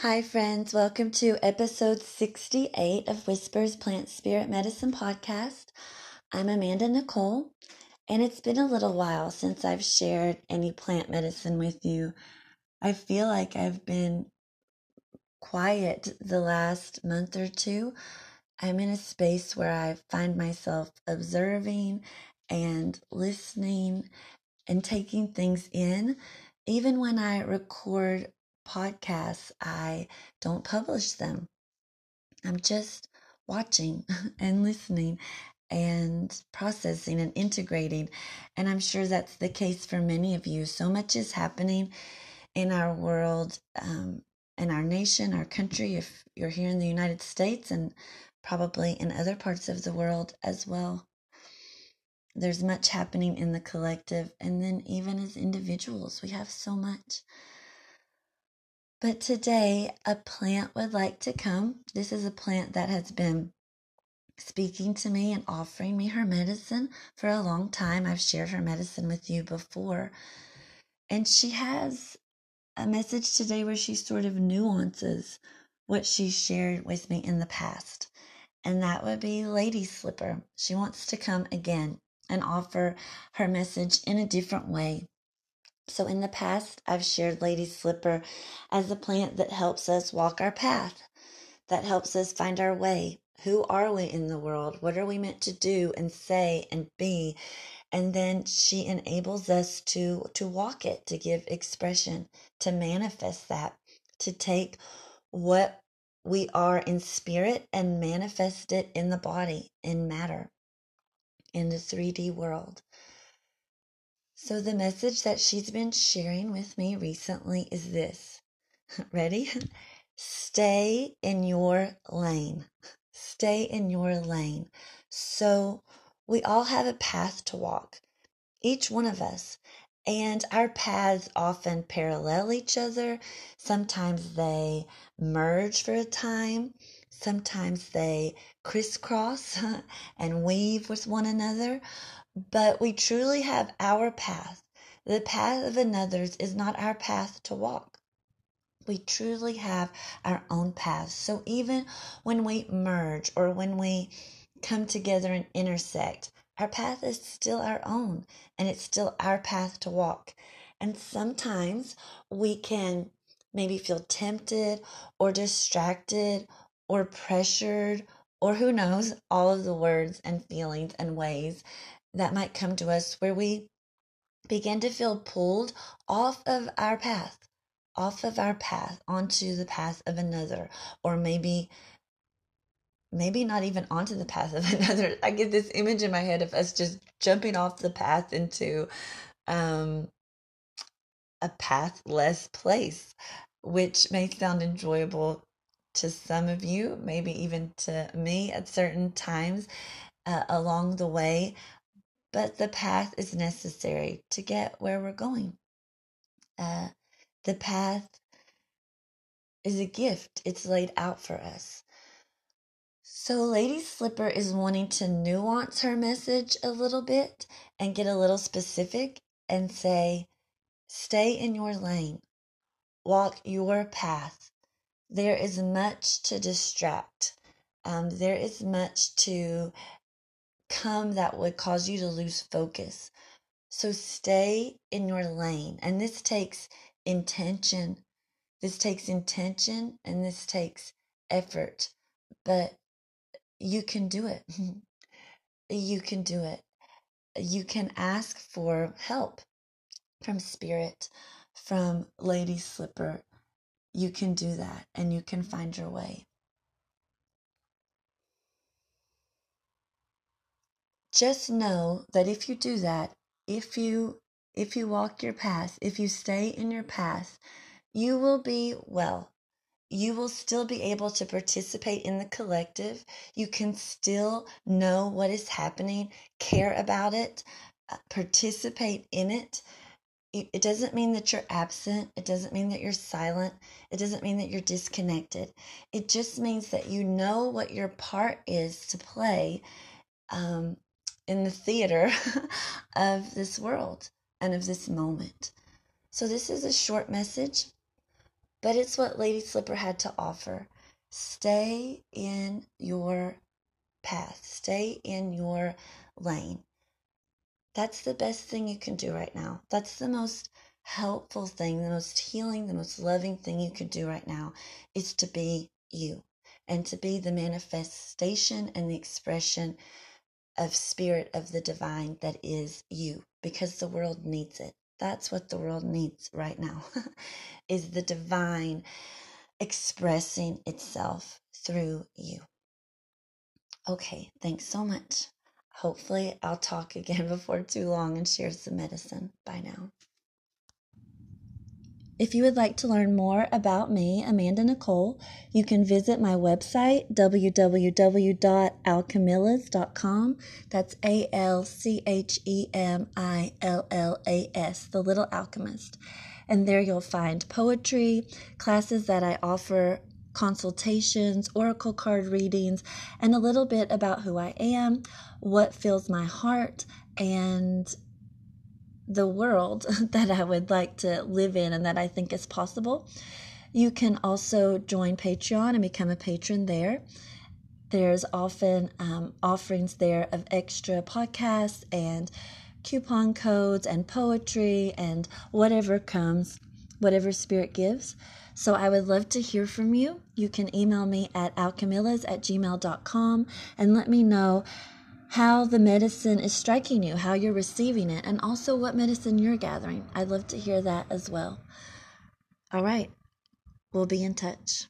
Hi, friends. Welcome to episode 68 of Whispers Plant Spirit Medicine Podcast. I'm Amanda Nicole, and it's been a little while since I've shared any plant medicine with you. I feel like I've been quiet the last month or two. I'm in a space where I find myself observing and listening and taking things in. Even when I record podcasts, I don't publish them. I'm just watching and listening and processing and integrating. And I'm sure that's the case for many of you. So much is happening in our world, um, in our nation, our country, if you're here in the United States, and probably in other parts of the world as well. There's much happening in the collective, and then even as individuals, we have so much. But today, a plant would like to come. This is a plant that has been speaking to me and offering me her medicine for a long time. I've shared her medicine with you before. And she has a message today where she sort of nuances what she shared with me in the past. And that would be Lady Slipper. She wants to come again and offer her message in a different way. So, in the past, I've shared Lady Slipper as a plant that helps us walk our path, that helps us find our way. Who are we in the world? What are we meant to do and say and be? And then she enables us to, to walk it, to give expression, to manifest that, to take what we are in spirit and manifest it in the body, in matter, in the 3D world. So, the message that she's been sharing with me recently is this Ready? Stay in your lane. Stay in your lane. So, we all have a path to walk, each one of us. And our paths often parallel each other. Sometimes they merge for a time. Sometimes they crisscross and weave with one another but we truly have our path. The path of another's is not our path to walk. We truly have our own path. So even when we merge or when we come together and intersect, our path is still our own and it's still our path to walk. And sometimes we can maybe feel tempted or distracted or pressured or who knows, all of the words and feelings and ways that might come to us where we begin to feel pulled off of our path, off of our path onto the path of another, or maybe maybe not even onto the path of another. I get this image in my head of us just jumping off the path into um, a pathless place, which may sound enjoyable to some of you, maybe even to me at certain times uh, along the way but the path is necessary to get where we're going. Uh, the path is a gift, it's laid out for us. So, Lady Slipper is wanting to nuance her message a little bit and get a little specific and say, stay in your lane, walk your path. There is much to distract, um, there is much to come that would cause you to lose focus. So stay in your lane. And this takes intention. This takes intention and this takes effort. But you can do it. you can do it. You can ask for help from Spirit, from Lady Slipper. You can do that and you can find your way. just know that if you do that, if you if you walk your path, if you stay in your path, you will be well. You will still be able to participate in the collective. You can still know what is happening, care about it, uh, participate in it. It doesn't mean that you're absent. It doesn't mean that you're silent. It doesn't mean that you're disconnected. It just means that you know what your part is to play um, in the theater of this world and of this moment. So, this is a short message, But it's what Lady Slipper had to offer. Stay in your path, stay in your lane. That's the best thing you can do right now. That's the most helpful thing, the most healing, the most loving thing you can do right now is to be you and to be the manifestation and the expression of spirit of the divine that is you because the world needs it. That's what the world needs right now is the divine expressing itself through you. Okay, thanks so much. Hopefully, I'll talk again before too long and share some medicine. Bye now. If you would like to learn more about me, Amanda Nicole, you can visit my website, www.alchemillas.com. That's A L C H E M I L L A S, The Little Alchemist. And there you'll find poetry, classes that I offer, consultations, oracle card readings, and a little bit about who I am, what fills my heart, and the world that I would like to live in and that I think is possible. You can also join Patreon and become a patron there. There's often um, offerings there of extra podcasts and coupon codes and poetry and whatever comes, whatever spirit gives. So I would love to hear from you. You can email me at alchemillas at gmail.com and let me know how the medicine is striking you, how you're receiving it, and also what medicine you're gathering. I'd love to hear that as well. All right, we'll be in touch.